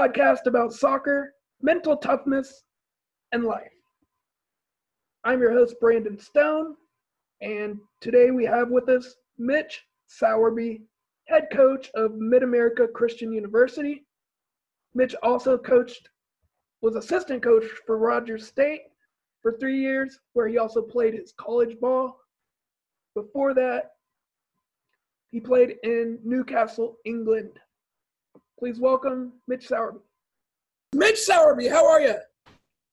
podcast about soccer, mental toughness, and life. I'm your host, Brandon Stone, and today we have with us Mitch Sowerby, head coach of Mid America Christian University. Mitch also coached, was assistant coach for Rogers State for three years, where he also played his college ball. Before that, he played in Newcastle, England. Please welcome Mitch Sowerby. Mitch Sowerby, how are you?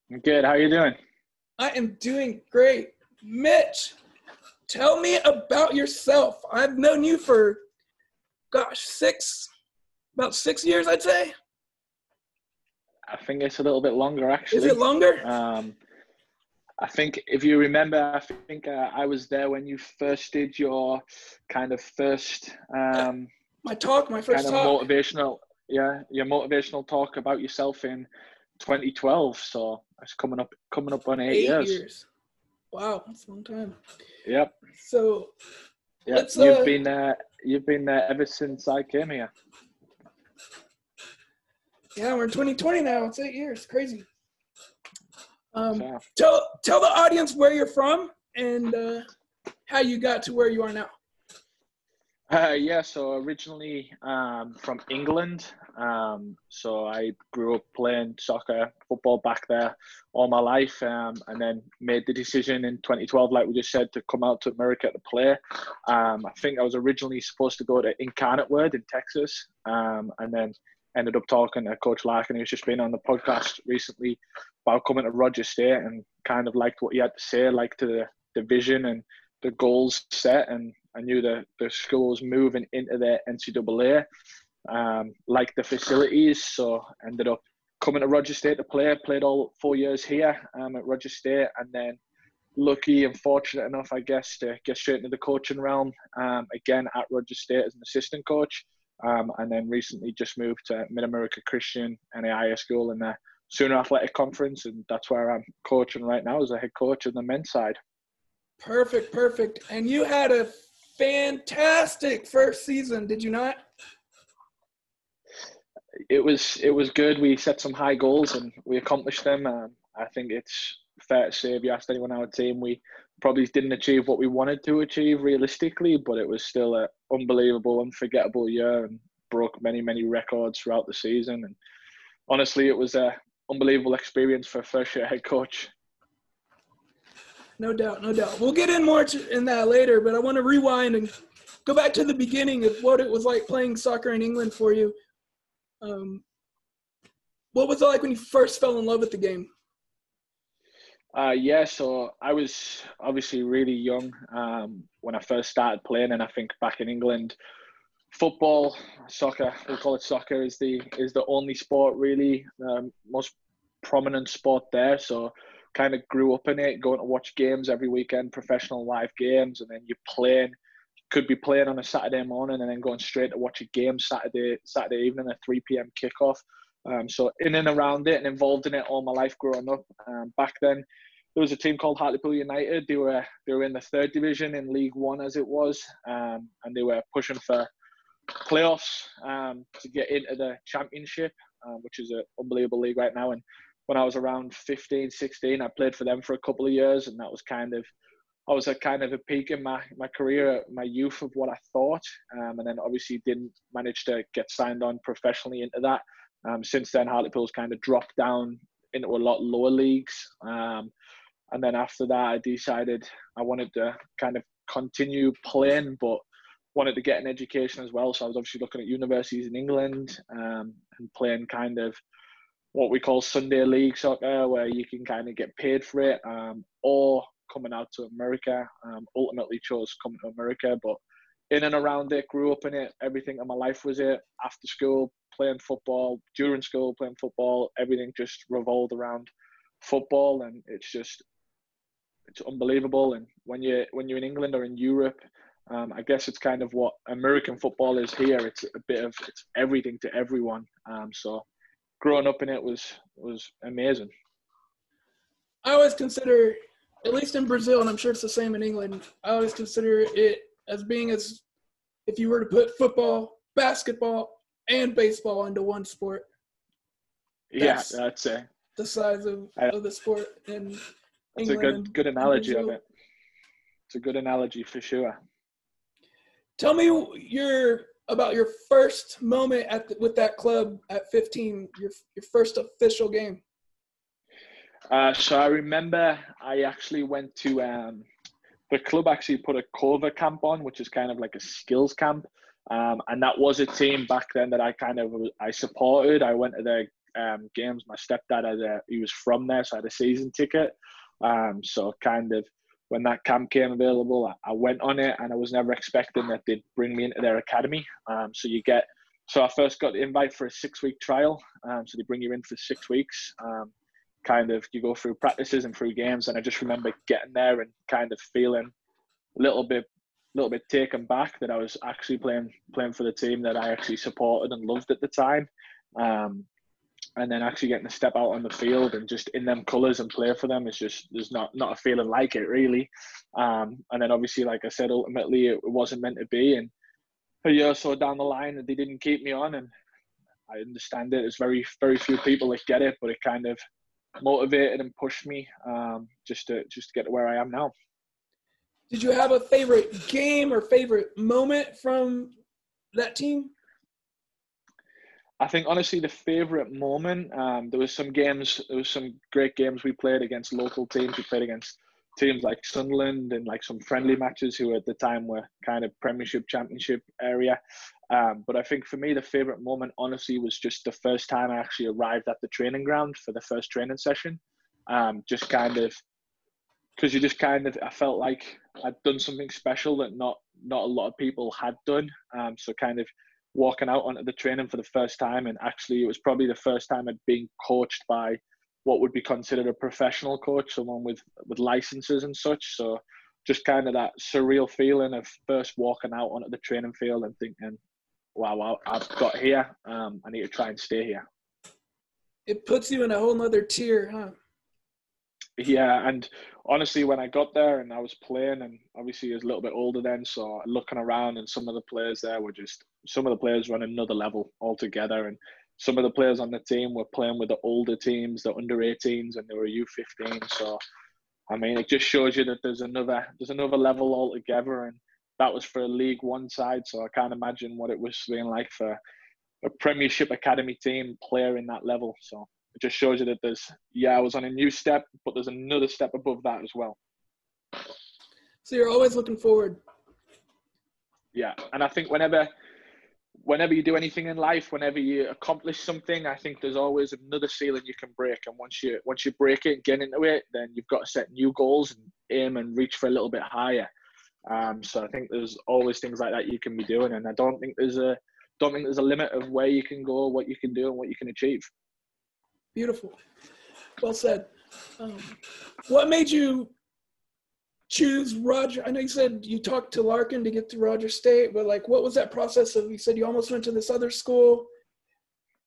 I'm good. How are you doing? I am doing great. Mitch, tell me about yourself. I've known you for, gosh, six, about six years, I'd say. I think it's a little bit longer, actually. Is it longer? Um, I think if you remember, I think uh, I was there when you first did your kind of first um, my talk, my first kind talk. of motivational, yeah, your motivational talk about yourself in 2012. So it's coming up, coming up on eight, Eight years. years. Wow, that's a long time. Yep, So, yep. Let's, you've uh, been there. You've been there ever since I came here. yeah, we're in 2020 now. It's eight years. Crazy. Um, tell tell the audience where you're from and uh, how you got to where you are now. Uh, yeah, so originally um, from England. Um, so I grew up playing soccer, football back there all my life, um, and then made the decision in 2012, like we just said, to come out to America to play. Um, I think I was originally supposed to go to Incarnate Word in Texas, um, and then ended up talking to Coach Larkin, who's just been on the podcast recently about coming to Roger State, and kind of liked what he had to say, liked the, the vision and the goals set, and I knew that the school was moving into the NCAA, um, like the facilities. So ended up coming to Roger State to play. Played all four years here um, at Roger State, and then lucky and fortunate enough, I guess, to get straight into the coaching realm. Um, again at Roger State as an assistant coach, um, and then recently just moved to Mid America Christian NAIA school in the Sooner Athletic Conference, and that's where I'm coaching right now as a head coach on the men's side. Perfect, perfect. And you had a fantastic first season, did you not? it was it was good. We set some high goals and we accomplished them. I think it's fair to say if you asked anyone on our team, we probably didn't achieve what we wanted to achieve realistically, but it was still an unbelievable, unforgettable year and broke many many records throughout the season. And honestly, it was a unbelievable experience for a first year head coach. No doubt, no doubt. We'll get in more to, in that later, but I want to rewind and go back to the beginning of what it was like playing soccer in England for you. Um, what was it like when you first fell in love with the game? Uh, yeah, so I was obviously really young um, when I first started playing, and I think back in England, football, soccer, we call it soccer, is the is the only sport really, um, most prominent sport there. So kind of grew up in it, going to watch games every weekend, professional live games, and then you're playing. Could be playing on a Saturday morning and then going straight to watch a game Saturday Saturday evening, a 3 p.m. kickoff. Um, so in and around it and involved in it all my life growing up. Um, back then, there was a team called Hartlepool United. They were they were in the third division in League One as it was, um, and they were pushing for playoffs um, to get into the Championship, um, which is an unbelievable league right now. And when I was around 15, 16, I played for them for a couple of years, and that was kind of I was at kind of a peak in my, my career, my youth of what I thought, um, and then obviously didn't manage to get signed on professionally into that. Um, since then, Hartlepool's kind of dropped down into a lot lower leagues. Um, and then after that, I decided I wanted to kind of continue playing, but wanted to get an education as well. So I was obviously looking at universities in England um, and playing kind of what we call Sunday league soccer, where you can kind of get paid for it, um, or coming out to America. Um, ultimately chose coming to America, but in and around it, grew up in it. Everything in my life was it. After school, playing football. During school, playing football. Everything just revolved around football, and it's just it's unbelievable. And when you when you're in England or in Europe, um, I guess it's kind of what American football is here. It's a bit of it's everything to everyone. Um, so growing up in it was was amazing. I always consider, at least in Brazil, and I'm sure it's the same in England, I always consider it as being as if you were to put football, basketball and baseball into one sport. That's yeah, I'd say the size of, of the sport in It's a good good analogy of it. It's a good analogy for sure. Tell me your about your first moment at the, with that club at 15. Your your first official game. Uh, so I remember I actually went to um, the club actually put a Coerver camp on, which is kind of like a skills camp, um, and that was a team back then that I kind of I supported. I went to their um, games. My stepdad had a, he was from there, so I had a season ticket. Um, so kind of when that camp came available, I, went on it, and I was never expecting that they'd bring me into their academy. Um, so you get so I first got the invite for a six week trial. Um, so they bring you in for six weeks. Um, kind of you go through practices and through games, and I just remember getting there and kind of feeling a little bit a little bit taken back that I was actually playing playing for the team that I actually supported and loved at the time. Um, and then actually getting to step out on the field and just in them colours and play for them is just there's not not a feeling like it really. Um, and then obviously, like I said, ultimately it wasn't meant to be. And a year or so down the line, they didn't keep me on, and I understand it. There's very very few people that get it, but it kind of motivated and pushed me um, just to just to get to where I am now. Did you have a favorite game or favorite moment from that team? I think honestly the favourite moment. Um, there was some games. There was some great games we played against local teams. We played against teams like Sunderland and like some friendly matches who at the time were kind of Premiership, Championship area. Um, but I think for me the favourite moment honestly was just the first time I actually arrived at the training ground for the first training session. Um, just kind of because you just kind of I felt like I'd done something special that not not a lot of people had done. Um, so kind of walking out onto the training for the first time, and actually it was probably the first time I'd been coached by what would be considered a professional coach, someone with with licenses and such. So just kind of that surreal feeling of first walking out onto the training field and thinking, "Wow, I've got here. Um, I need to try and stay here." It puts you in a whole nother tier, huh? Yeah, and honestly, when I got there and I was playing, and obviously I was a little bit older then, so looking around, and some of the players there were just some of the players were on another level altogether, and some of the players on the team were playing with the older teams, the under 18s, and they were U15. So, I mean, it just shows you that there's another there's another level altogether, and that was for a League One side. So I can't imagine what it was being like for a Premiership Academy team player in that level. So it just shows you that there's yeah i was on a new step but there's another step above that as well so you're always looking forward yeah and i think whenever whenever you do anything in life whenever you accomplish something i think there's always another ceiling you can break and once you once you break it and get into it then you've got to set new goals and aim and reach for a little bit higher um, so i think there's always things like that you can be doing and i don't think there's a don't think there's a limit of where you can go what you can do and what you can achieve Beautiful. Well said. Um, what made you choose Roger? I know you said you talked to Larkin to get to Roger State, but like, what was that process of? You said you almost went to this other school.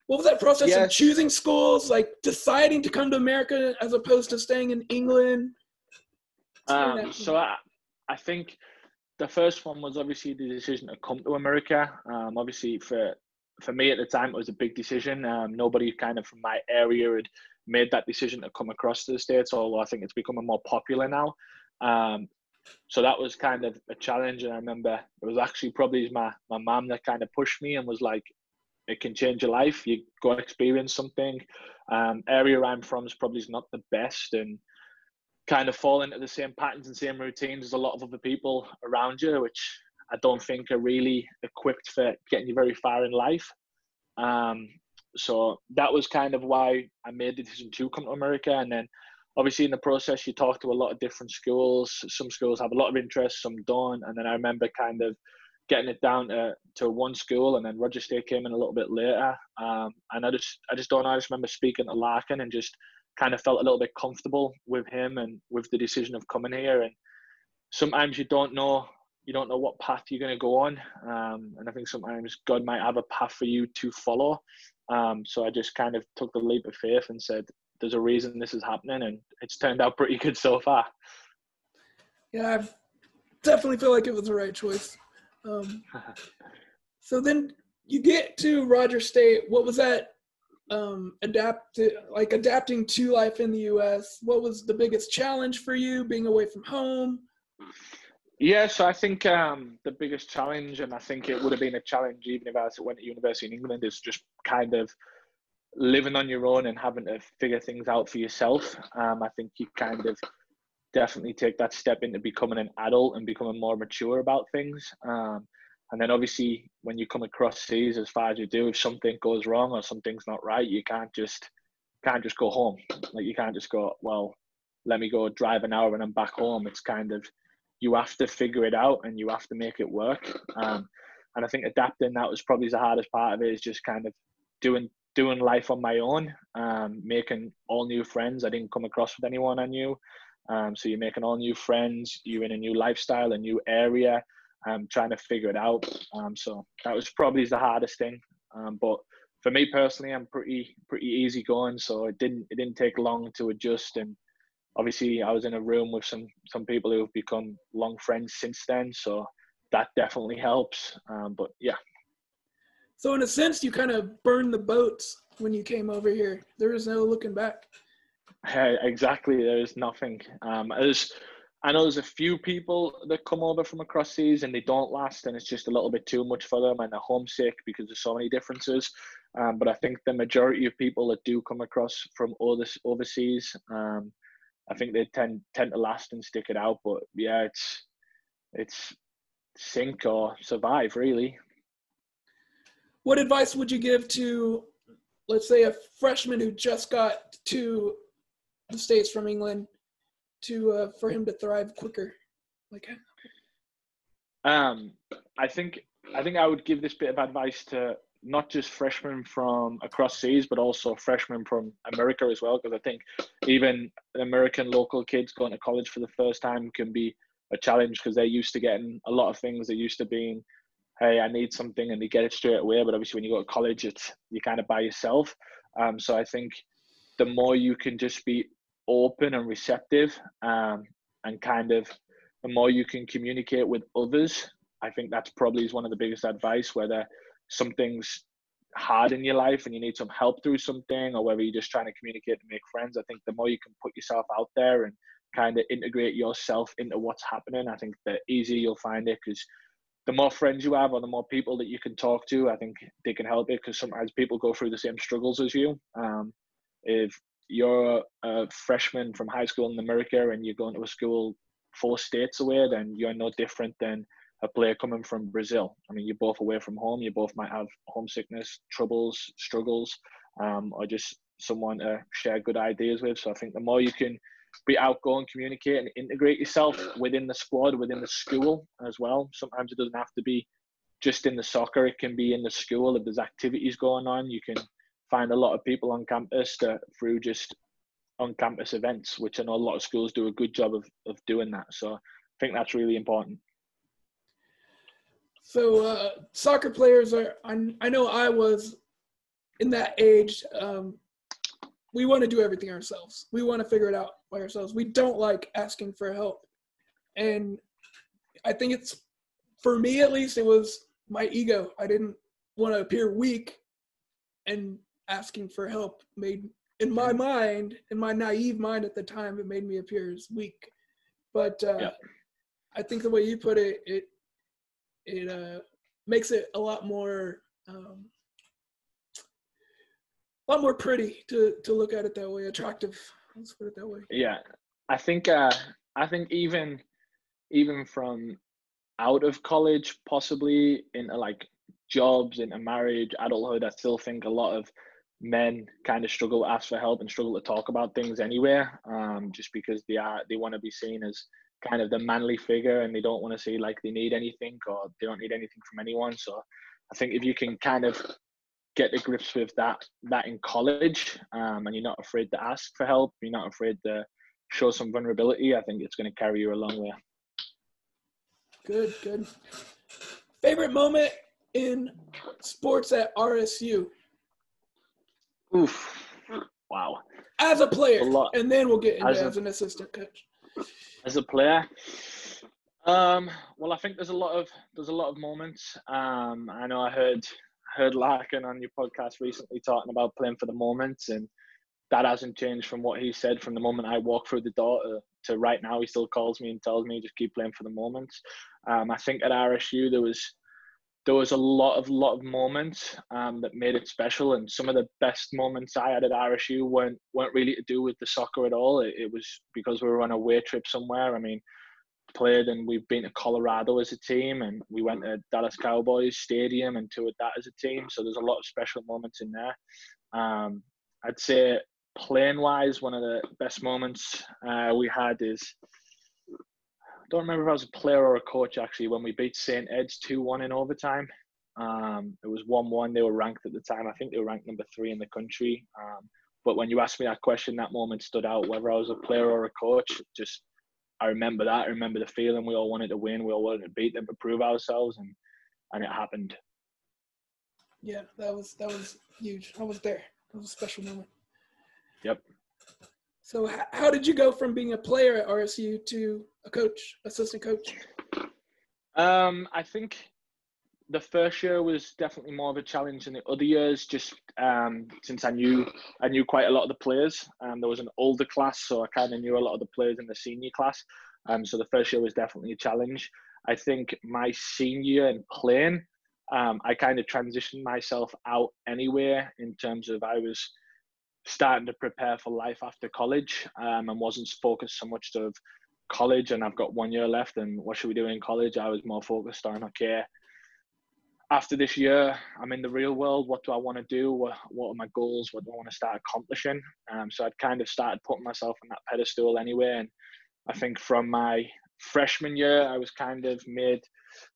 What was that process yes. of choosing schools, like deciding to come to America as opposed to staying in England? Um, so I, I think the first one was obviously the decision to come to America. Um, obviously, for for me at the time, it was a big decision. Um, nobody kind of from my area had made that decision to come across to the States, although I think it's becoming more popular now. Um, so that was kind of a challenge. And I remember it was actually probably my, my mom that kind of pushed me and was like, it can change your life. You go experience something. Um, area I'm from is probably not the best and kind of fall into the same patterns and same routines as a lot of other people around you, which I don't think are really equipped for getting you very far in life. Um, so that was kind of why I made the decision to come to America. And then obviously in the process, you talk to a lot of different schools. Some schools have a lot of interest, some don't. And then I remember kind of getting it down to, to one school and then Roger State came in a little bit later. Um, and I just, I just don't know. I just remember speaking to Larkin and just kind of felt a little bit comfortable with him and with the decision of coming here. And sometimes you don't know you don't know what path you're going to go on. Um, and I think sometimes God might have a path for you to follow. Um, so I just kind of took the leap of faith and said, there's a reason this is happening. And it's turned out pretty good so far. Yeah, I definitely feel like it was the right choice. Um, so then you get to Roger State. What was that um, adapt like adapting to life in the U.S. What was the biggest challenge for you being away from home? Yeah, so I think um, the biggest challenge, and I think it would have been a challenge even if I went to university in England, is just kind of living on your own and having to figure things out for yourself. Um, I think you kind of definitely take that step into becoming an adult and becoming more mature about things. Um, and then obviously, when you come across seas, as far as you do, if something goes wrong or something's not right, you can't just can't just go home. Like you can't just go, well, let me go drive an hour and I'm back home. It's kind of you have to figure it out and you have to make it work. Um, and I think adapting that was probably the hardest part of it is just kind of doing doing life on my own, um, making all new friends. I didn't come across with anyone I knew. Um, so you're making all new friends. You're in a new lifestyle, a new area um, trying to figure it out. Um, so that was probably the hardest thing. Um, but for me personally, I'm pretty pretty easy going, so it didn't it didn't take long to adjust. And obviously, I was in a room with some some people who have become long friends since then, so that definitely helps. Um, but yeah. So in a sense, you kind of burned the boats when you came over here. There is no looking back. Hey, exactly. There's nothing. Um, there's I know there's a few people that come over from across seas and they don't last, and it's just a little bit too much for them, and they're homesick because there's so many differences. Um, but I think the majority of people that do come across from other overseas, um, I think they tend tend to last and stick it out. But yeah, it's it's sink or survive really. What advice would you give to, let's say, a freshman who just got to the states from England? to uh, for him to thrive quicker? Like, um, I think I think I would give this bit of advice to not just freshmen from across seas, but also freshmen from America as well, because I think even American local kids going to college for the first time can be a challenge because they're used to getting a lot of things. They're used to being, hey, I need something, and they get it straight away. But obviously, when you go to college, it's you kind of by yourself. Um, so I think the more you can just be open and receptive um, and kind of the more you can communicate with others i think that's probably is one of the biggest advice whether something's hard in your life and you need some help through something or whether you're just trying to communicate to make friends i think the more you can put yourself out there and kind of integrate yourself into what's happening i think the easier you'll find it because the more friends you have or the more people that you can talk to i think they can help it because sometimes people go through the same struggles as you um, if you're a freshman from high school in America and you're going to a school four states away, then you're no different than a player coming from Brazil. I mean, you're both away from home. You both might have homesickness, troubles, struggles, um, or just someone to share good ideas with. So I think the more you can be outgoing, communicate, and integrate yourself within the squad, within the school as well. Sometimes it doesn't have to be just in the soccer. It can be in the school. If there's activities going on, you can find a lot of people on campus that, through just on campus events, which I know a lot of schools do a good job of, of doing that. So I think that's really important. So uh, soccer players are, I, I know I was in that age. Um, we want to do everything ourselves. We want to figure it out by ourselves. We don't like asking for help. And I think it's, for me at least, it was my ego. I didn't want to appear weak and asking for help made in my mind, in my naive mind at the time, it made me appear as weak. But uh, yeah. I think the way you put it, it it uh, makes it a lot more um, a lot more pretty to to look at it that way, attractive. Let's put it that way. Yeah, I think uh, I think even even from out of college, possibly into like jobs, in a marriage, adulthood, I still think a lot of men kind of struggle to ask for help and struggle to talk about things anywhere um, just because they are they want to be seen as kind of the manly figure and they don't want to say like they need anything or they don't need anything from anyone so i think if you can kind of get the grips with that that in college um, and you're not afraid to ask for help you're not afraid to show some vulnerability i think it's going to carry you a long way good good favorite moment in sports at rsu Oof. Wow. As a player, a and then we'll get into as, a, as an assistant coach. As a player, um, well, I think there's a lot of there's a lot of moments. Um, I know I heard heard Larkin on your podcast recently talking about playing for the moment, and that hasn't changed from what he said from the moment I walked through the door to, to right now. He still calls me and tells me just keep playing for the moment. Um, I think at RSU there was there was a lot of lot of moments um, that made it special, and some of the best moments I had at RSU weren't weren't really to do with the soccer at all. It, it was because we were on a away trip somewhere. I mean, played and we've been to Colorado as a team, and we went to Dallas Cowboys Stadium and toured that as a team. So there's a lot of special moments in there. Um, I'd say playing wise, one of the best moments uh, we had is I don't remember if I was a player or a coach actually when we beat St. Ed's 2 1 in overtime. Um, it was 1 1. They were ranked at the time. I think they were ranked number three in the country. Um, but when you asked me that question, that moment stood out. Whether I was a player or a coach, just I remember that. I remember the feeling. We all wanted to win. We all wanted to beat them to prove ourselves, and and it happened. Yeah, that was that was huge. I was there. It was a special moment. Yep. So, how did you go from being a player at RSU to a coach, assistant coach? Um, I think the first year was definitely more of a challenge than the other years, just um, since I knew I knew quite a lot of the players. Um, there was an older class, so I kind of knew a lot of the players in the senior class. Um, so the first year was definitely a challenge. I think my senior and in playing, um, I kind of transitioned myself out anyway in terms of I was starting to prepare for life after college um, and wasn't focused so much of college and I've got one year left and what should we do in college? I was more focused on okay. After this year, I'm in the real world. What do I want to do? What, are my goals? What do I want to start accomplishing? Um, so I'd kind of started putting myself on that pedestal anyway. And I think from my freshman year, I was kind of made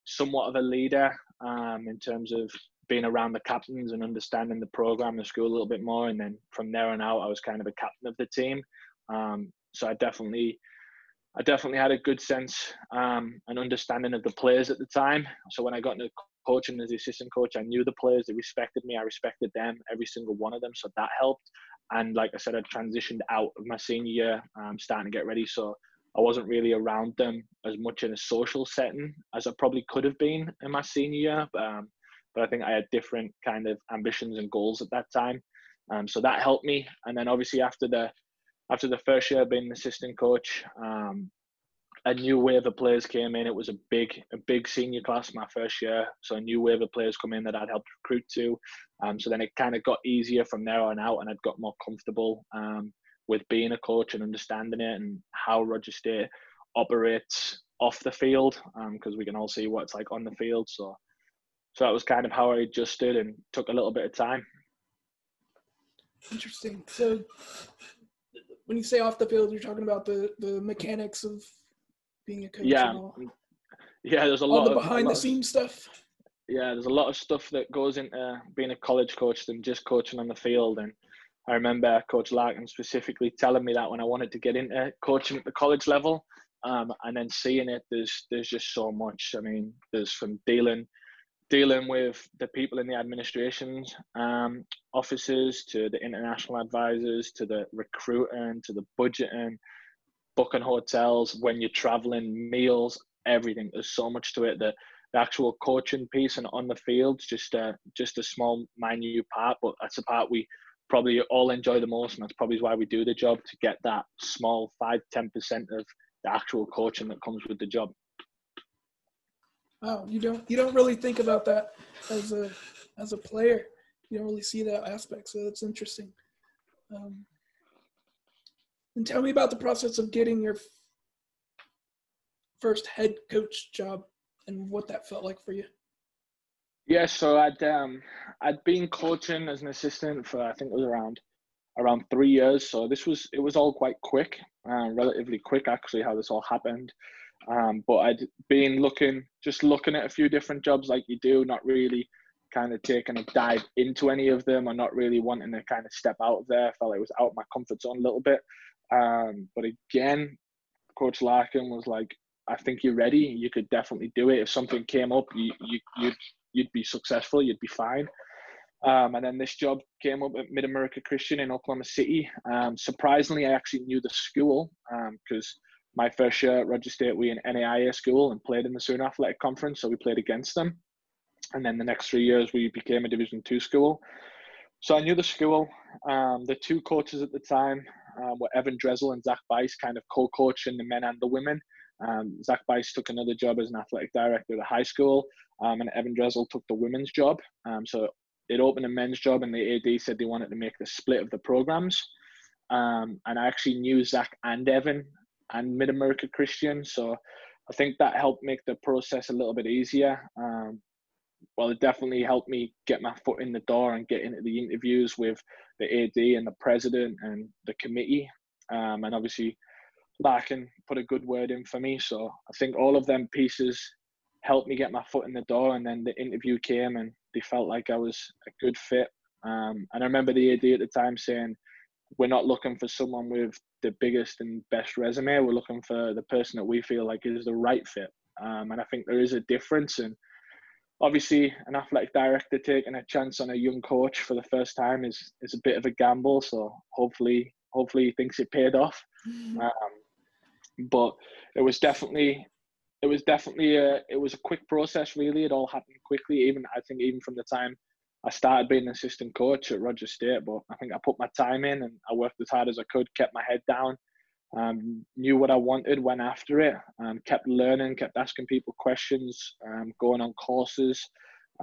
somewhat of a leader um, in terms of being around the captains and understanding the program, the school a little bit more, and then from there on out, I was kind of a captain of the team. Um, so I definitely, I definitely had a good sense um, and understanding of the players at the time. So when I got into coaching as the assistant coach, I knew the players. They respected me. I respected them, every single one of them. So that helped. And like I said, I transitioned out of my senior year, um, starting to get ready. So I wasn't really around them as much in a social setting as I probably could have been in my senior year. Um, but I think I had different kind of ambitions and goals at that time. Um, so that helped me. And then obviously after the after the first year being an assistant coach, um, a new wave of players came in. It was a big a big senior class my first year, so a new wave of players come in that I'd helped recruit to. Um, so then it kind of got easier from there on out, and I'd got more comfortable um, with being a coach and understanding it and how Roger State operates off the field, because um, we can all see what it's like on the field. So so that was kind of how I adjusted and took a little bit of time. Interesting. So when you say off the field, you're talking about the the mechanics of being a coach. Yeah, yeah. There's a lot all the of behind the scenes stuff. Yeah, there's a lot of stuff that goes into being a college coach than just coaching on the field. And I remember Coach Larkin specifically telling me that when I wanted to get into coaching at the college level, um, and then seeing it, there's there's just so much. I mean, there's from dealing dealing with the people in the administrations um, offices to the international advisors to the recruiting to the budgeting booking hotels when you're traveling meals everything. There's so much to it. That the actual coaching piece and on the field just a just a small minute part but that's the part we probably all enjoy the most and that's probably why we do the job to get that small 5 10% of the actual coaching that comes with the job Wow, you don't you don't really think about that as a as a player. You don't really see that aspect, so that's interesting. Um, and tell me about the process of getting your first head coach job and what that felt like for you. Yeah, so I'd um, I'd been coaching as an assistant for I think it was around around three years. So this was it was all quite quick, uh, relatively quick actually how this all happened. Um, but I'd been looking, just looking at a few different jobs like you do, not really kind of taking a dive into any of them or not really wanting to kind of step out of there. I felt like it was out of my comfort zone a little bit. Um, but again, Coach Larkin was like, I think you're ready. You could definitely do it. If something came up, you, you, you'd, you'd be successful. You'd be fine. Um, and then this job came up at Mid America Christian in Oklahoma City. Um, surprisingly, I actually knew the school because um, my first year at Roger State, we in NAIA school and played in the Sooner Athletic Conference, so we played against them. and then the next three years we became a Division Two school. So I knew the school. Um, the two coaches at the time um, were Evan Dresel and Zach Bice, kind of co-coaching the men and the women. Um, Zach Bice took another job as an athletic director at a high school, um, and Evan Dresel took the women's job. Um, so it opened a men's job, and the AD said they wanted to make the split of the programs. Um, and I actually knew Zach and Evan and Mid America Christian, so I think that helped make the process a little bit easier. Um, well, it definitely helped me get my foot in the door and get into the interviews with the AD and the president and the committee. Um, and obviously, Larkin put a good word in for me. So I think all of them pieces helped me get my foot in the door. And then the interview came and they felt like I was a good fit. Um, and I remember the AD at the time saying, we're not looking for someone with the biggest and best resume. We're looking for the person that we feel like is the right fit. Um, and I think there is a difference. And obviously, an athletic director taking a chance on a young coach for the first time is is a bit of a gamble. So hopefully, hopefully, he thinks it paid off. Mm-hmm. Um, but it was definitely it was definitely a it was a quick process really it all happened quickly even i think even from the time I started being an assistant coach at Roger State, but I think I put my time in and I worked as hard as I could, kept my head down, um, knew what I wanted, went after it, um, kept learning, kept asking people questions, um, going on courses,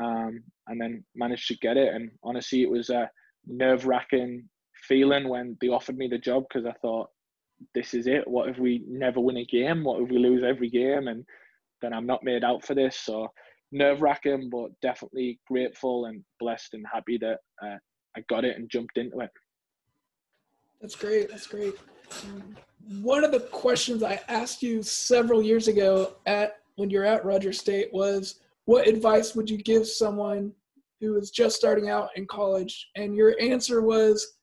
um, and then managed to get it. And honestly, it was a nerve wracking feeling when they offered me the job because I thought, this is it. What if we never win a game? What if we lose every game? And then I'm not made out for this. So nerve wracking, but definitely grateful and blessed and happy that uh, I got it and jumped into it. That's great. That's great. One of the questions I asked you several years ago at when you're at Roger State was, what advice would you give someone who is just starting out in college? And your answer was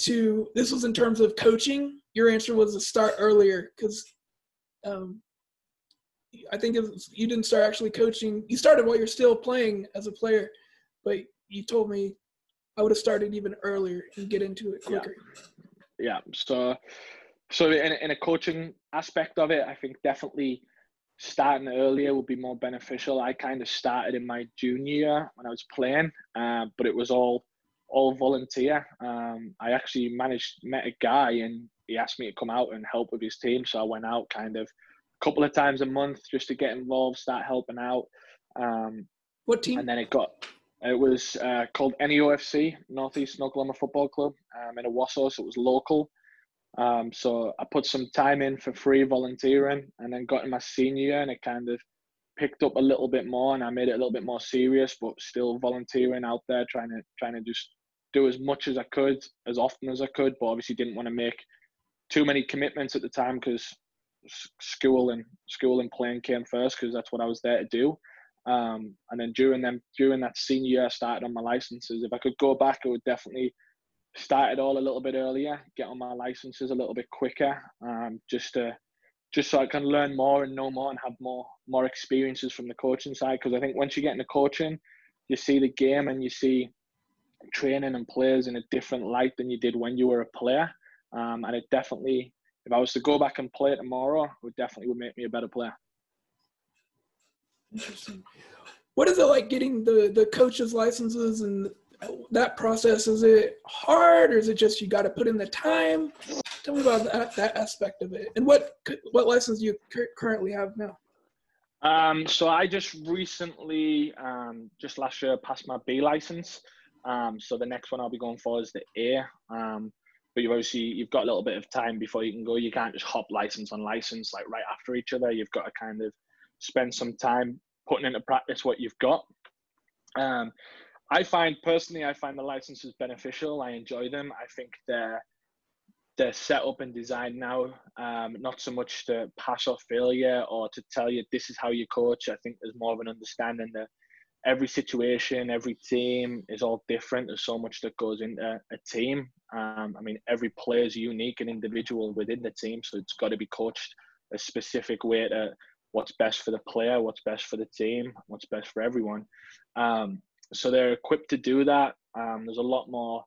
to this was in terms of coaching. Your answer was to start earlier because um, I think you didn't start actually coaching. You started while you're still playing as a player, but you told me I would have started even earlier and get into it quicker. Yeah. yeah. So, so in in a coaching aspect of it, I think definitely starting earlier would be more beneficial. I kind of started in my junior year when I was playing, uh, but it was all all volunteer. Um, I actually managed met a guy and he asked me to come out and help with his team, so I went out kind of couple of times a month just to get involved, start helping out. Um, what team? And then it got it was uh, called NEOFC, Northeast Oklahoma Football Club, um, in Owasso, so it was local. Um, so I put some time in for free volunteering, and then got in my senior year, and it kind of picked up a little bit more, and I made it a little bit more serious, but still volunteering out there, trying to trying to just do as much as I could, as often as I could, but obviously didn't want to make too many commitments at the time because school and school and playing came first because that's what I was there to do. Um, and then during them during that senior year, I started on my licenses. If I could go back, I would definitely start it all a little bit earlier, get on my licenses a little bit quicker, um, just to just so I can learn more and know more and have more more experiences from the coaching side. Because I think once you get into coaching, you see the game and you see training and players in a different light than you did when you were a player. Um, and it definitely if I was to go back and play tomorrow, it would definitely would make me a better player. Interesting. What is it like getting the the coaches' licenses and that process? Is it hard, or is it just you got to put in the time? Tell me about that that aspect of it. And what what license do you currently have now? Um, so I just recently, um, just last year, passed my B license. Um, so the next one I'll be going for is the A. Um, but you've obviously you've got a little bit of time before you can go. You can't just hop license on license like right after each other. You've got to kind of spend some time putting into practice what you've got. Um, I find personally, I find the licenses beneficial. I enjoy them. I think they're they're set up and designed now, um, not so much to pass off failure or to tell you this is how you coach. I think there's more of an understanding that every situation, every team is all different. There's so much that goes into a team. Um, I mean, every player is unique and individual within the team, so it's got to be coached a specific way to what's best for the player, what's best for the team, what's best for everyone. Um, so they're equipped to do that. Um, there's a lot more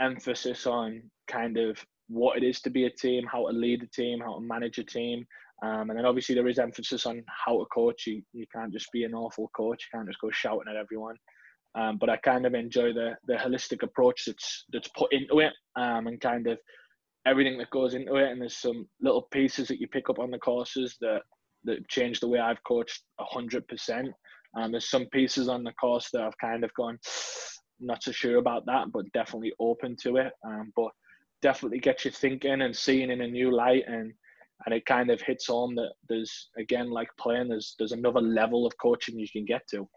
emphasis on kind of what it is to be a team, how to lead a team, how to manage a team. Um, and then obviously there is emphasis on how to coach. You you can't just be an awful coach. You can't just go shouting at everyone. Um, but I kind of enjoy the the holistic approach that's that's put into it, um, and kind of everything that goes into it. And there's some little pieces that you pick up on the courses that that change the way I've coached hundred percent. Um, there's some pieces on the course that I've kind of gone not so sure about that, but definitely open to it. Um, but definitely gets you thinking and seeing in a new light, and and it kind of hits home that there's again like playing. There's there's another level of coaching you can get to.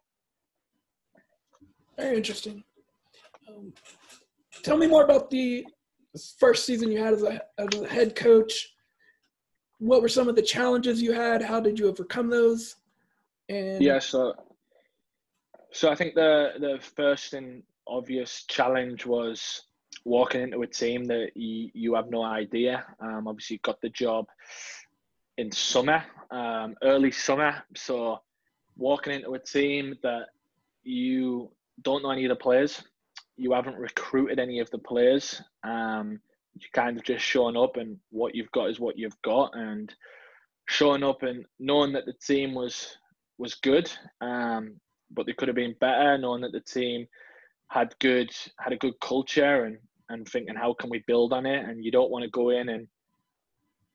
Very interesting. Um, tell me more about the first season you had as a, as a head coach. What were some of the challenges you had? How did you overcome those? And yeah, so so I think the the first and obvious challenge was walking into a team that you, you have no idea. Um, obviously, got the job in summer, um, early summer. So walking into a team that you don't know any of the players, you haven't recruited any of the players. Um, you kind of just showing up, and what you've got is what you've got, and showing up and knowing that the team was was good, um, but they could have been better. Knowing that the team had good had a good culture and and thinking how can we build on it, and you don't want to go in and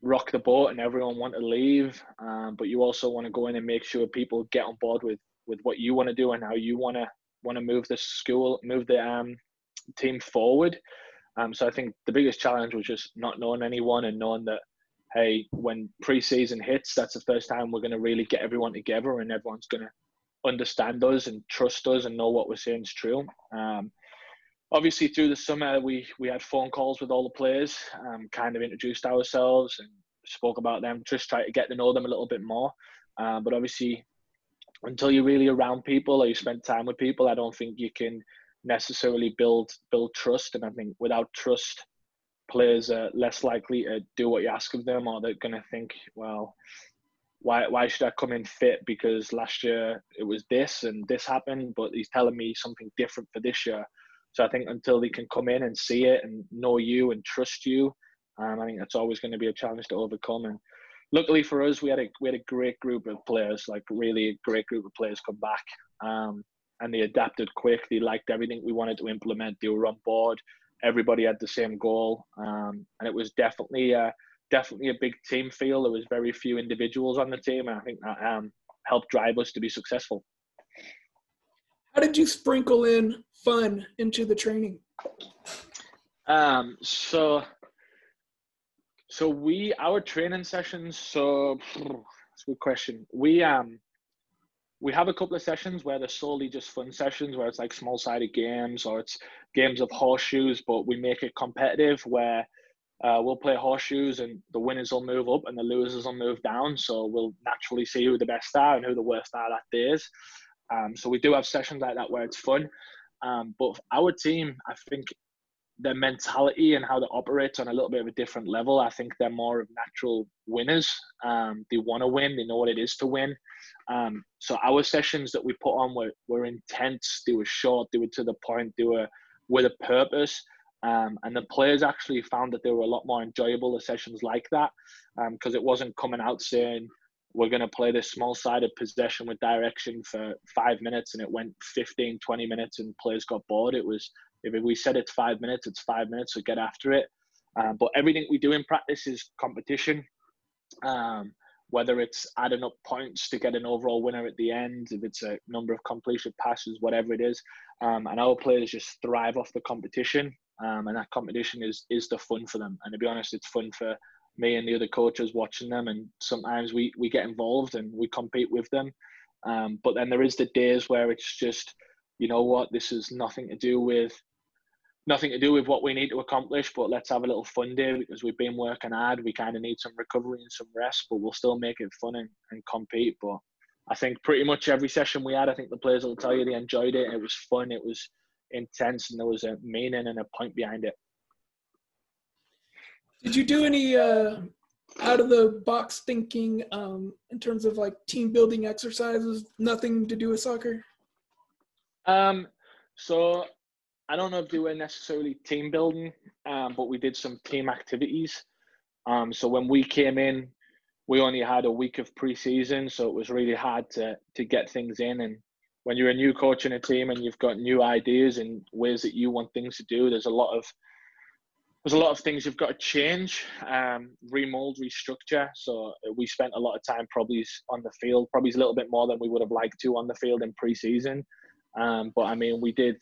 rock the boat and everyone want to leave, um, but you also want to go in and make sure people get on board with with what you want to do and how you want to want to move the school, move the um, team forward. Um, so I think the biggest challenge was just not knowing anyone and knowing that, hey, when preseason hits, that's the first time we're going to really get everyone together and everyone's going to understand us and trust us and know what we're saying is true. Um, obviously, through the summer, we we had phone calls with all the players, um, kind of introduced ourselves and spoke about them, just try to get to know them a little bit more. Uh, but obviously, until you're really around people or you spend time with people, I don't think you can necessarily build build trust. And I think without trust, players are less likely to do what you ask of them, or they're going to think, well, why why should I come in fit because last year it was this and this happened, but he's telling me something different for this year. So I think until they can come in and see it and know you and trust you, um, I think that's always going to be a challenge to overcome. And luckily for us, we had a we had a great group of players, like really a great group of players come back, um, and they adapted quick. They liked everything we wanted to implement. They were on board. Everybody had the same goal, um, and it was definitely a, definitely a big team feel. There was very few individuals on the team, and I think that um, helped drive us to be successful. How did you sprinkle in fun into the training? Um, so so we our training sessions. So that's a good question. We um we have a couple of sessions where they're solely just fun sessions where it's like small sided games or it's games of horseshoes, but we make it competitive where uh, we'll play horseshoes and the winners will move up and the losers will move down. So we'll naturally see who the best are and who the worst are that days. Um, so we do have sessions like that where it's fun. Um, but our team, I think their mentality and how they operate on a little bit of a different level. I think they're more of natural winners. Um, they want to win. They know what it is to win. Um, so our sessions that we put on were, were intense. They were short. They were to the point. They were with a purpose. Um, and the players actually found that they were a lot more enjoyable the sessions like that because um, it wasn't coming out saying we're going to play this small sided possession with direction for five minutes and it went 15 20 minutes and players got bored it was if we said it's five minutes, it's five minutes, so get after it. Um, but everything we do in practice is competition. Um, whether it's adding up points to get an overall winner at the end, if it's a number of completion passes, whatever it is. Um, and our players just thrive off the competition. Um, and that competition is is the fun for them. And to be honest, it's fun for me and the other coaches watching them. And sometimes we we get involved and we compete with them. Um, but then there is the days where it's just, you know what, this is nothing to do with nothing to do with what we need to accomplish, but let's have a little fun day because we've been working hard. We kind of need some recovery and some rest, but we'll still make it fun and, and compete. But I think pretty much every session we had, I think the players will tell you they enjoyed it. It was fun, it was intense, and there was a meaning and a point behind it. Did you do any uh, out of the box thinking um, in terms of like team building exercises? Nothing to do with soccer. Um, so I don't know if they were necessarily team building, um, but we did some team activities. Um, so when we came in, we only had a week of preseason, so it was really hard to to get things in. And when you're a new coach in a team and you've got new ideas and ways that you want things to do, there's a lot of there's a lot of things you've got to change, um, remold, restructure. So uh, we spent a lot of time probably on the field, probably a little bit more than we would have liked to on the field in preseason. Um, but I mean, we did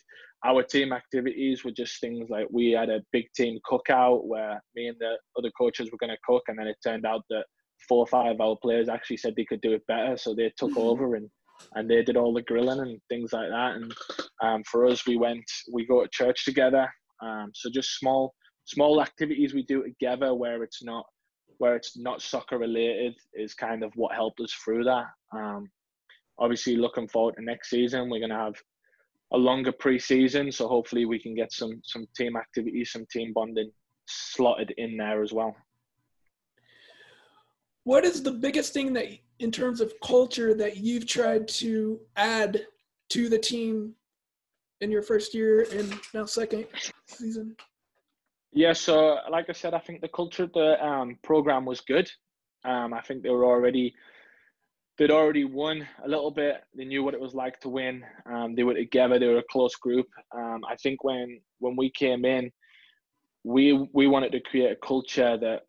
our team activities were just things like we had a big team cookout where me and the other coaches were going to cook, and then it turned out that four or five of our players actually said they could do it better, so they took mm-hmm. over and and they did all the grilling and things like that. And um, for us, we went we go to church together. Um, so just small small activities we do together where it's not where it's not soccer related is kind of what helped us through that. Um, obviously, looking forward to next season, we're going to have a longer pre-season, so hopefully we can get some some team activities, some team bonding slotted in there as well. What is the biggest thing that, in terms of culture, that you've tried to add to the team in your first year and now second season? Yeah, so like I said, I think the culture of the um, program was good. Um, I think they were already they'd already won a little bit. They knew what it was like to win. Um, they were together. They were a close group. Um, I think when when we came in, we we wanted to create a culture that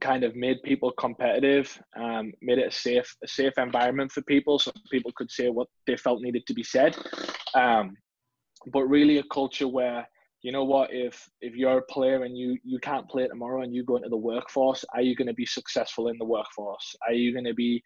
kind of made people competitive, um, made it a safe a safe environment for people, so people could say what they felt needed to be said. Um, but really, a culture where you know what if if you're a player and you you can't play tomorrow and you go into the workforce are you going to be successful in the workforce? Are you going to be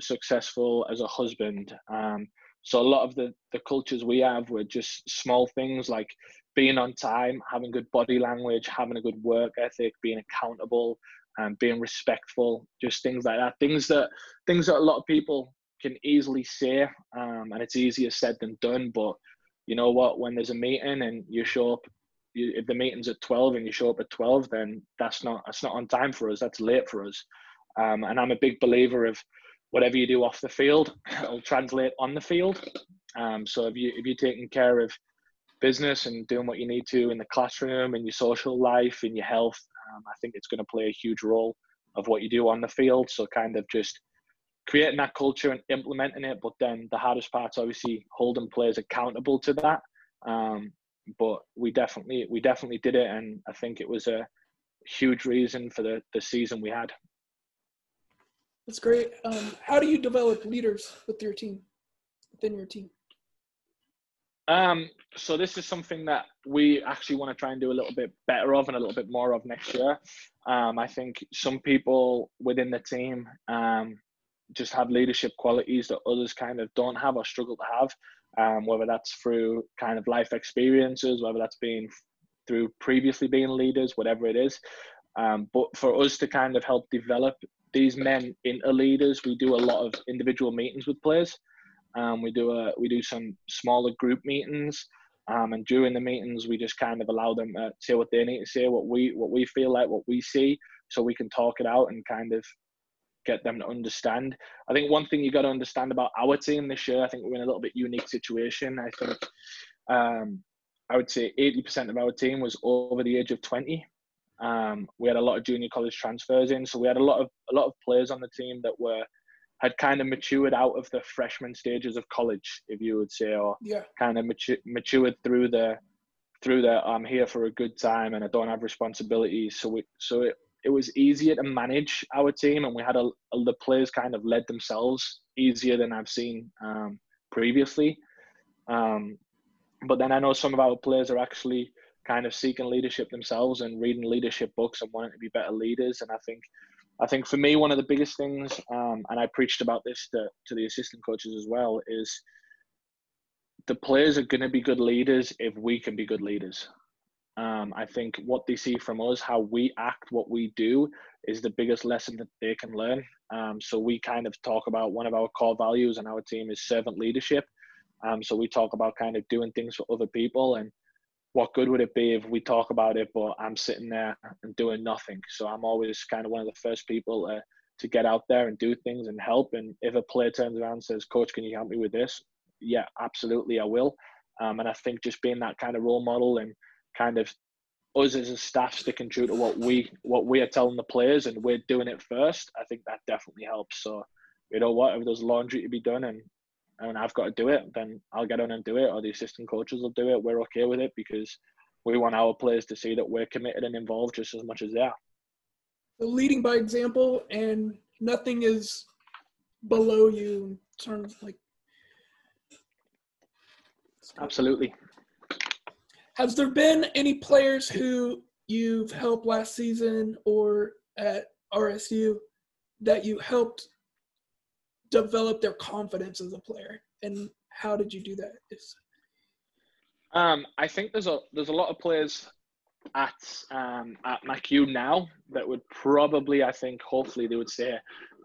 successful as a husband? Um, so a lot of the the cultures we have were just small things like being on time having good body language having a good work ethic being accountable and um, being respectful just things like that. Things that things that a lot of people can easily say um, and it's easier said than done but you know what, when there's a meeting and you show up, you, if the meeting's at 12 and you show up at 12, then that's not that's not on time for us. That's late for us. Um, and I'm a big believer of whatever you do off the field, it'll translate on the field. Um, so if you if you're taking care of business and doing what you need to in the classroom, in your social life, in your health, um, I think it's going to play a huge role of what you do on the field. So kind of just creating that culture and implementing it. But then the hardest part's obviously holding players accountable to that. Um, but we definitely we definitely did it, and I think it was a huge reason for the the season we had. That's great. Um, how do you develop leaders with your team, within your team? Um, so this is something that we actually want to try and do a little bit better of and a little bit more of next year. Um, I think some people within the team um, just have leadership qualities that others kind of don't have or struggle to have. Um, whether that's through kind of life experiences, whether that's been through previously being leaders, whatever it is. Um, but for us to kind of help develop these men into leaders, we do a lot of individual meetings with players. Um, we do a we do some smaller group meetings, um, and during the meetings, we just kind of allow them to say what they need to say, what we what we feel like, what we see, so we can talk it out and kind of get them to understand. I think one thing you got to understand about our team this year, I think we're in a little bit unique situation. I think um, I would say 80% of our team was over the age of 20. Um, we had a lot of junior college transfers in, so we had a lot of a lot of players on the team that were had kind of matured out of the freshman stages of college, if you would say, or yeah. kind of matu- matured through the through the I'm here for a good time and I don't have responsibilities. So we so it it was easier to manage our team, and we had a, a, the players kind of led themselves easier than I've seen um, previously. Um, but then I know some of our players are actually kind of seeking leadership themselves and reading leadership books and wanting to be better leaders. And I think, I think for me, one of the biggest things, um, and I preached about this to, to the assistant coaches as well, is the players are going to be good leaders if we can be good leaders. Um, I think what they see from us, how we act, what we do, is the biggest lesson that they can learn. Um, so we kind of talk about one of our core values and our team is servant leadership. Um, so we talk about kind of doing things for other people and what good would it be if we talk about it, but I'm sitting there and doing nothing. So I'm always kind of one of the first people uh, to get out there and do things and help. And if a player turns around and says, "Coach, can you help me with this?" Yeah, absolutely, I will. Um, and I think just being that kind of role model and kind of us as a staff sticking true to what we what we are telling the players and we're doing it first, I think that definitely helps. So, you know what, if there's laundry to be done and and I've got to do it, then I'll get on and do it, or the assistant coaches will do it. We're okay with it because we want our players to see that we're committed and involved just as much as they are. So leading by example, and nothing is below you in terms of like. Absolutely. Has there been any players who you've helped last season or at RSU that you helped develop their confidence as a player? And how did you do that? Um, I think there's a there's a lot of players at um, at MacU now that would probably, I think, hopefully they would say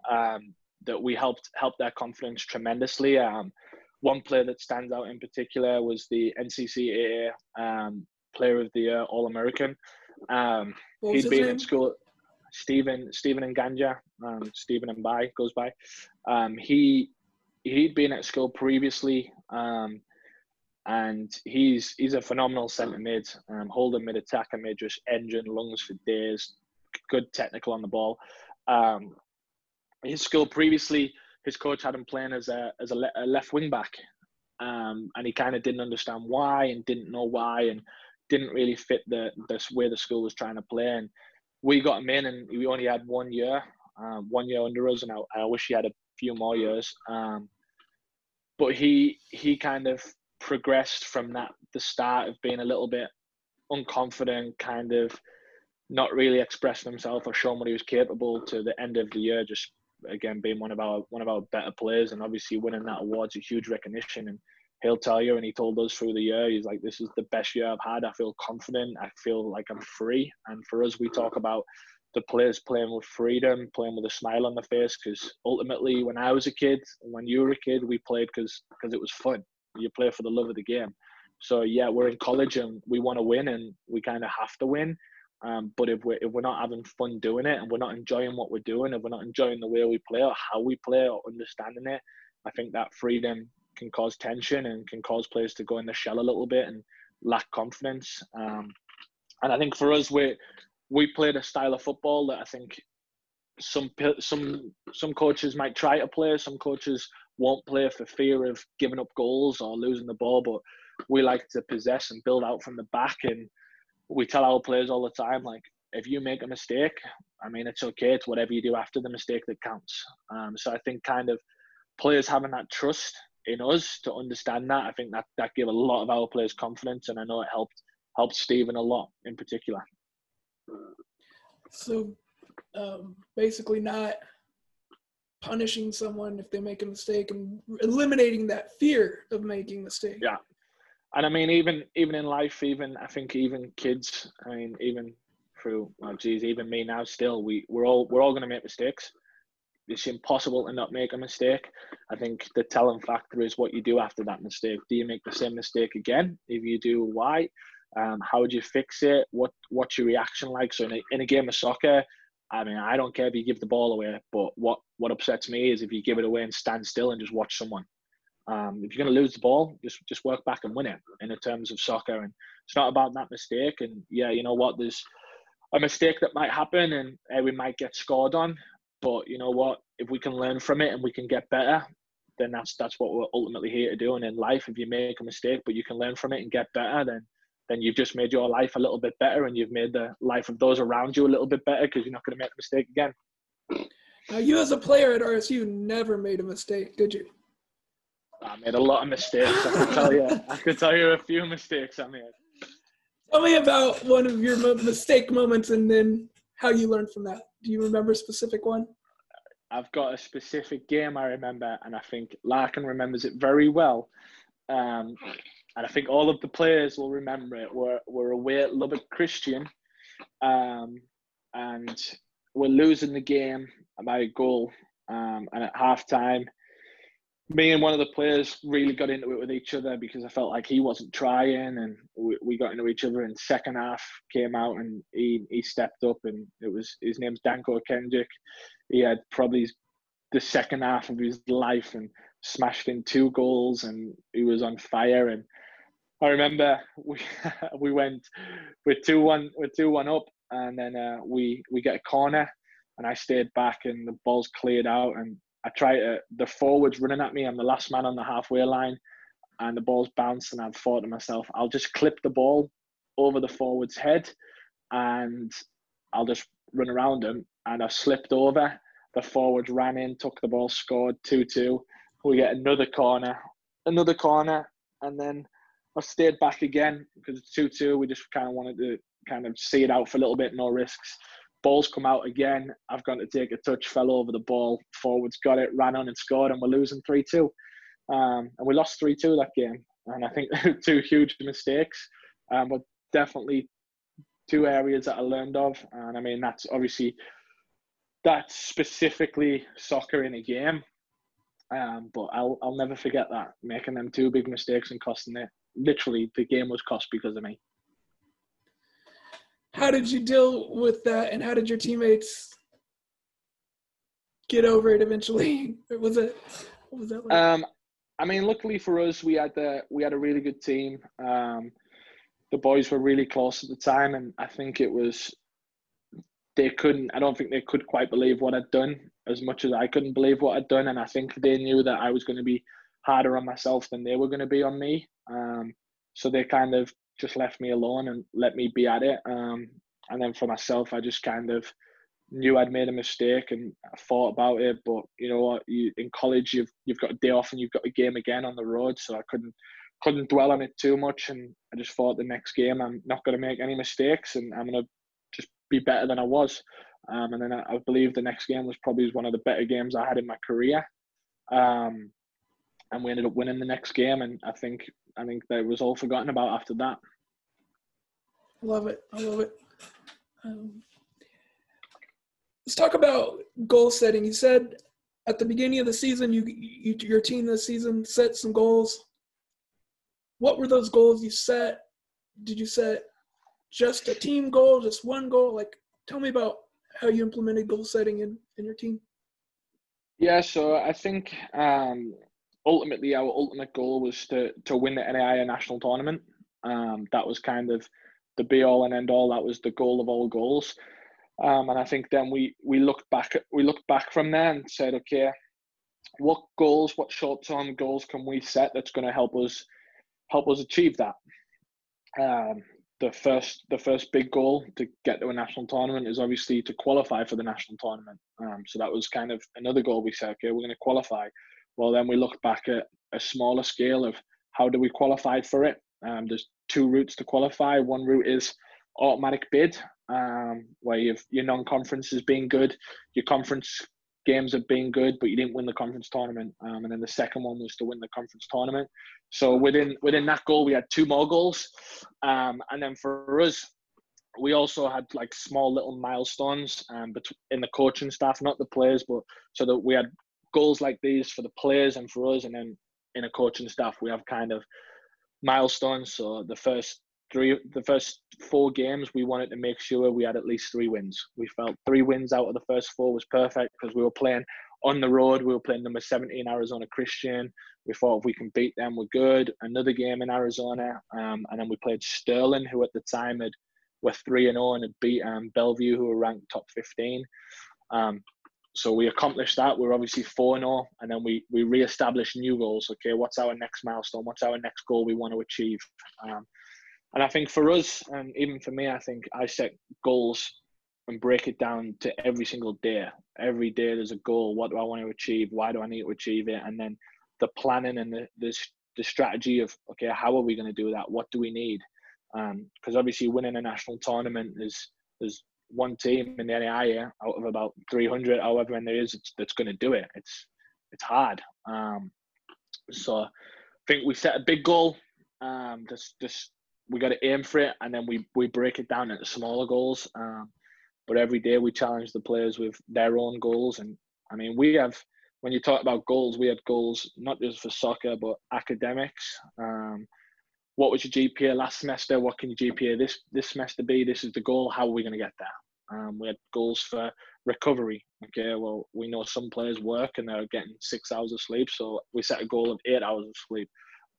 um, that we helped help their confidence tremendously. Um, one player that stands out in particular was the NCCAA um, Player of the Year All American. Um, he'd been name? in school. Stephen Stephen Nganja, um, Stephen and by goes by. Um, he he'd been at school previously, um, and he's he's a phenomenal centre mid, um, holding mid attacker mid, just engine lungs for days, good technical on the ball. Um, his school previously his coach had him playing as a as a, le- a left wing back, um, and he kind of didn't understand why and didn't know why and didn't really fit the this way the school was trying to play. And we got him in, and we only had one year, um, one year under us, and I, I, wish he had a few more years. Um, but he he kind of progressed from that the start of being a little bit unconfident, kind of not really expressing himself or showing what he was capable to the end of the year, just again being one of our one of our better players. And obviously winning that award's a huge recognition. And he'll tell you and he told us through the year he's like this is the best year I've had. I feel confident. I feel like I'm free. And for us we talk about the players playing with freedom playing with a smile on the face because ultimately when I was a kid when you were a kid we played because because it was fun. You play for the love of the game. So yeah we're in college and we want to win and we kind of have to win um, but if we're, if we're not having fun doing it and we're not enjoying what we're doing, if we're not enjoying the way we play or how we play or understanding it, I think that freedom can cause tension and can cause players to go in the shell a little bit and lack confidence. Um, and I think for us, we we played a style of football that I think some some some coaches might try to play. Some coaches won't play for fear of giving up goals or losing the ball. But we like to possess and build out from the back and we tell our players all the time, like, if you make a mistake, I mean, it's okay. It's whatever you do after the mistake that counts. Um, so I think kind of players having that trust in us to understand that, I think that that gave a lot of our players confidence, and I know it helped helped Stephen a lot in particular. So, um, basically, not punishing someone if they make a mistake and eliminating that fear of making mistakes. Yeah, and I mean, even even in life, even I think even kids, I mean, even through, oh geez, even me now, still, we we're all we're all going to make mistakes. It's impossible to not make a mistake. I think the telling factor is what you do after that mistake. Do you make the same mistake again? If you do, why? Um, how would you fix it? What what's your reaction like? So in a, in a game of soccer, I mean, I don't care if you give the ball away, but what what upsets me is if you give it away and stand still and just watch someone. Um, if you're going to lose the ball, just just work back and win it. In terms of soccer, and it's not about that mistake. And yeah, you know what? There's a mistake that might happen, and uh, we might get scored on. But you know what? If we can learn from it and we can get better, then that's that's what we're ultimately here to do. And in life, if you make a mistake but you can learn from it and get better, then then you've just made your life a little bit better, and you've made the life of those around you a little bit better because you're not going to make a mistake again. Now, you as a player at RSU never made a mistake, did you? I made a lot of mistakes. I could tell you. I could tell you a few mistakes I made. Tell me about one of your mistake moments, and then how you learned from that. Do you remember a specific one? I've got a specific game I remember, and I think Larkin remembers it very well. Um, and I think all of the players will remember it. We're, we're away at Lubbock Christian, um, and we're losing the game by a goal. Um, and at half time, me and one of the players really got into it with each other because I felt like he wasn't trying, and we, we got into each other. And second half came out, and he he stepped up, and it was his name's Danko Kendrick. He had probably the second half of his life and smashed in two goals, and he was on fire. And I remember we we went with two one with two one up, and then uh, we we get a corner, and I stayed back, and the ball's cleared out, and I try to the forwards running at me. I'm the last man on the halfway line, and the ball's bounced, and I've thought to myself, I'll just clip the ball over the forward's head, and I'll just run around him, and I slipped over. The forwards ran in, took the ball, scored two two. We get another corner, another corner, and then I stayed back again because it's 2 2. We just kind of wanted to kind of see it out for a little bit, no risks. Balls come out again. I've gone to take a touch, fell over the ball. Forwards got it, ran on and scored, and we're losing 3 2. Um, and we lost 3 2 that game. And I think two huge mistakes, um, but definitely two areas that I learned of. And I mean, that's obviously that's specifically soccer in a game. Um, but I'll I'll never forget that making them two big mistakes and costing it literally the game was cost because of me. How did you deal with that, and how did your teammates get over it eventually? was it? Was that like? Um, I mean, luckily for us, we had the we had a really good team. Um, the boys were really close at the time, and I think it was they couldn't. I don't think they could quite believe what I'd done as much as I couldn't believe what I'd done, and I think they knew that I was going to be harder on myself than they were going to be on me. Um, so they kind of just left me alone and let me be at it. Um, and then for myself, I just kind of knew I'd made a mistake and I thought about it. But you know what? You, in college, you've you've got a day off and you've got a game again on the road, so I couldn't couldn't dwell on it too much. And I just thought the next game, I'm not going to make any mistakes and I'm going to just be better than I was. Um, and then I, I, believe the next game was probably one of the better games I had in my career. Um, and we ended up winning the next game. And I think I think that was all forgotten about after that. Love it. I love it. Um, let's talk about goal setting. You said at the beginning of the season, you, you your team this season set some goals. What were those goals you set? Did you set just a team goal, just one goal? Like, tell me about how you implemented goal setting in, in your team. Yeah, so I think um, ultimately our ultimate goal was to to win the NAIA national tournament. Um, that was kind of the be all and end all. That was the goal of all goals. Um, and I think then we we looked back we looked back from there and said, okay, what goals, what short term goals can we set that's going to help us help us achieve that? Um, the first the first big goal to get to a national tournament is obviously to qualify for the national tournament. Um, so that was kind of another goal we said, okay, we're going to qualify. Well, then we look back at a smaller scale of how do we qualify for it. Um, there's two routes to qualify. One route is automatic bid, um, where you've, your non-conference has been good, your conference games have been good, but you didn't win the conference tournament. Um, and then the second one was to win the conference tournament. So within within that goal, we had two more goals. Um, and then for us, we also had like small little milestones um, in the coaching staff, not the players, but so that we had goals like these for the players and for us, and then in a coaching staff, we have kind of milestones. So the first three, the first four games, we wanted to make sure we had at least three wins. We felt three wins out of the first four was perfect because we were playing on the road. We were playing number 17 Arizona Christian. We thought if we can beat them, we're good. Another game in Arizona, um, and then we played Sterling, who at the time had were three and zero oh and had beat um, Bellevue, who were ranked top 15. Um, so we accomplished that. We're obviously 4 0, and then we, we re established new goals. Okay, what's our next milestone? What's our next goal we want to achieve? Um, and I think for us, and even for me, I think I set goals and break it down to every single day. Every day there's a goal. What do I want to achieve? Why do I need to achieve it? And then the planning and the, the, the strategy of, okay, how are we going to do that? What do we need? Because um, obviously winning a national tournament is, is one team in the NAIA out of about 300, however many there is, that's going to do it. It's it's hard. Um, so I think we set a big goal. Um, just just we got to aim for it, and then we we break it down into smaller goals. Um, but every day we challenge the players with their own goals, and I mean we have. When you talk about goals, we had goals not just for soccer but academics. Um, what was your GPA last semester? What can your GPA this this semester be? This is the goal. How are we going to get there? Um, we had goals for recovery. Okay, well, we know some players work and they're getting six hours of sleep, so we set a goal of eight hours of sleep.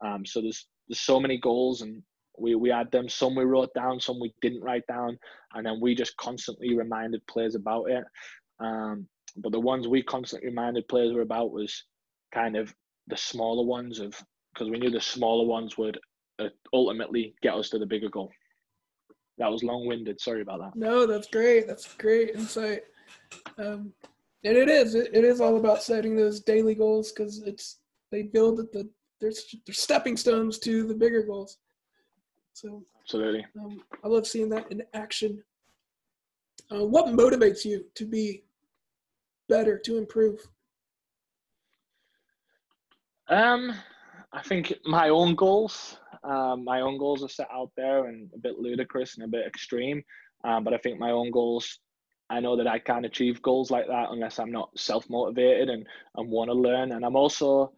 Um, so there's there's so many goals and we, we had them. Some we wrote down, some we didn't write down, and then we just constantly reminded players about it. Um, but the ones we constantly reminded players were about was kind of the smaller ones of because we knew the smaller ones would ultimately get us to the bigger goal. That was long-winded. Sorry about that. No, that's great. That's great insight. Um, and it is. It, it is all about setting those daily goals because it's they build the there's there's stepping stones to the bigger goals. So absolutely, um, I love seeing that in action. Uh, what motivates you to be better, to improve? Um, I think my own goals. Um, my own goals are set out there and a bit ludicrous and a bit extreme. Um, but I think my own goals, I know that I can't achieve goals like that unless I'm not self motivated and, and want to learn. And I'm also,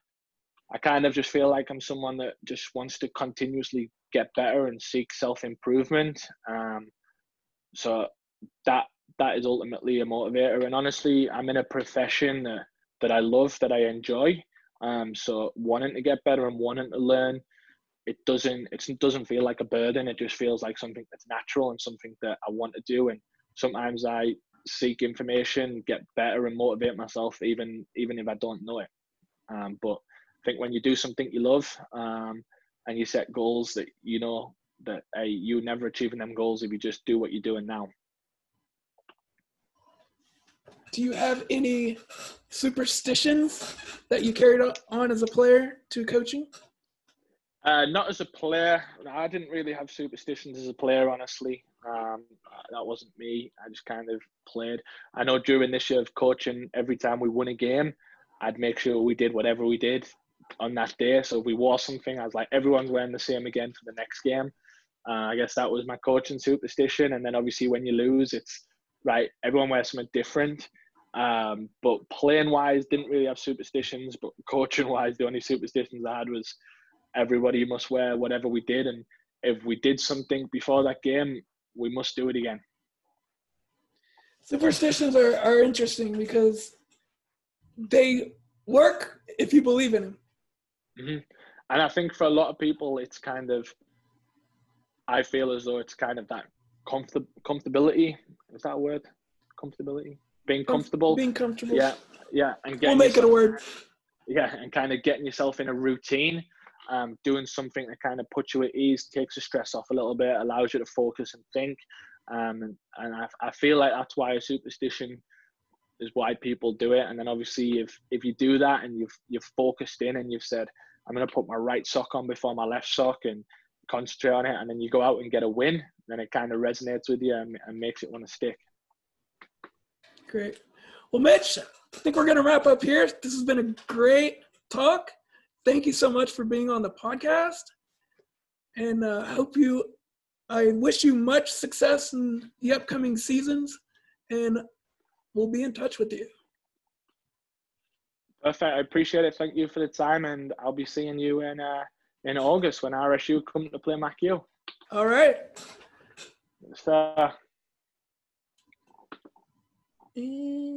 I kind of just feel like I'm someone that just wants to continuously get better and seek self improvement. Um, so that that is ultimately a motivator. And honestly, I'm in a profession that, that I love, that I enjoy. Um, so wanting to get better and wanting to learn, it doesn't it doesn't feel like a burden. It just feels like something that's natural and something that I want to do. And sometimes I seek information, get better, and motivate myself, even even if I don't know it. Um, but I think when you do something you love um, and you set goals that you know that uh, you never achieving them goals if you just do what you're doing now. Do you have any superstitions that you carried on as a player to coaching? Uh, not as a player. I didn't really have superstitions as a player, honestly. Um, that wasn't me. I just kind of played. I know during this year of coaching, every time we won a game, I'd make sure we did whatever we did on that day. So if we wore something, I was like, everyone's wearing the same again for the next game. Uh, I guess that was my coaching superstition. And then obviously when you lose, it's right. Everyone wears something different. Um, but playing wise, didn't really have superstitions. But coaching wise, the only superstitions I had was everybody must wear whatever we did, and if we did something before that game, we must do it again. Superstitions are, are interesting because they work if you believe in them. Mm-hmm. And I think for a lot of people, it's kind of, I feel as though it's kind of that comfort, comfortability. Is that a word? Comfortability? being comfortable. Being comfortable. Yeah, yeah, and we'll make yourself, it a word. Yeah, and kind of getting yourself in a routine, um, doing something that kind of puts you at ease, takes the stress off a little bit, allows you to focus and think. Um, and I, I feel like that's why a superstition is why people do it. And then obviously, if if you do that and you've you've focused in and you've said, I'm going to put my right sock on before my left sock and concentrate on it, and then you go out and get a win, then it kind of resonates with you and, and makes it want to stick. Great. Well, Mitch, I think we're going to wrap up here. This has been a great talk. Thank you so much for being on the podcast. And uh, hope you, I wish you much success in the upcoming seasons. And we'll be in touch with you. Perfect. I appreciate it. Thank you for the time. And I'll be seeing you in, uh, in August when RSU come to play MacU. All right. So, E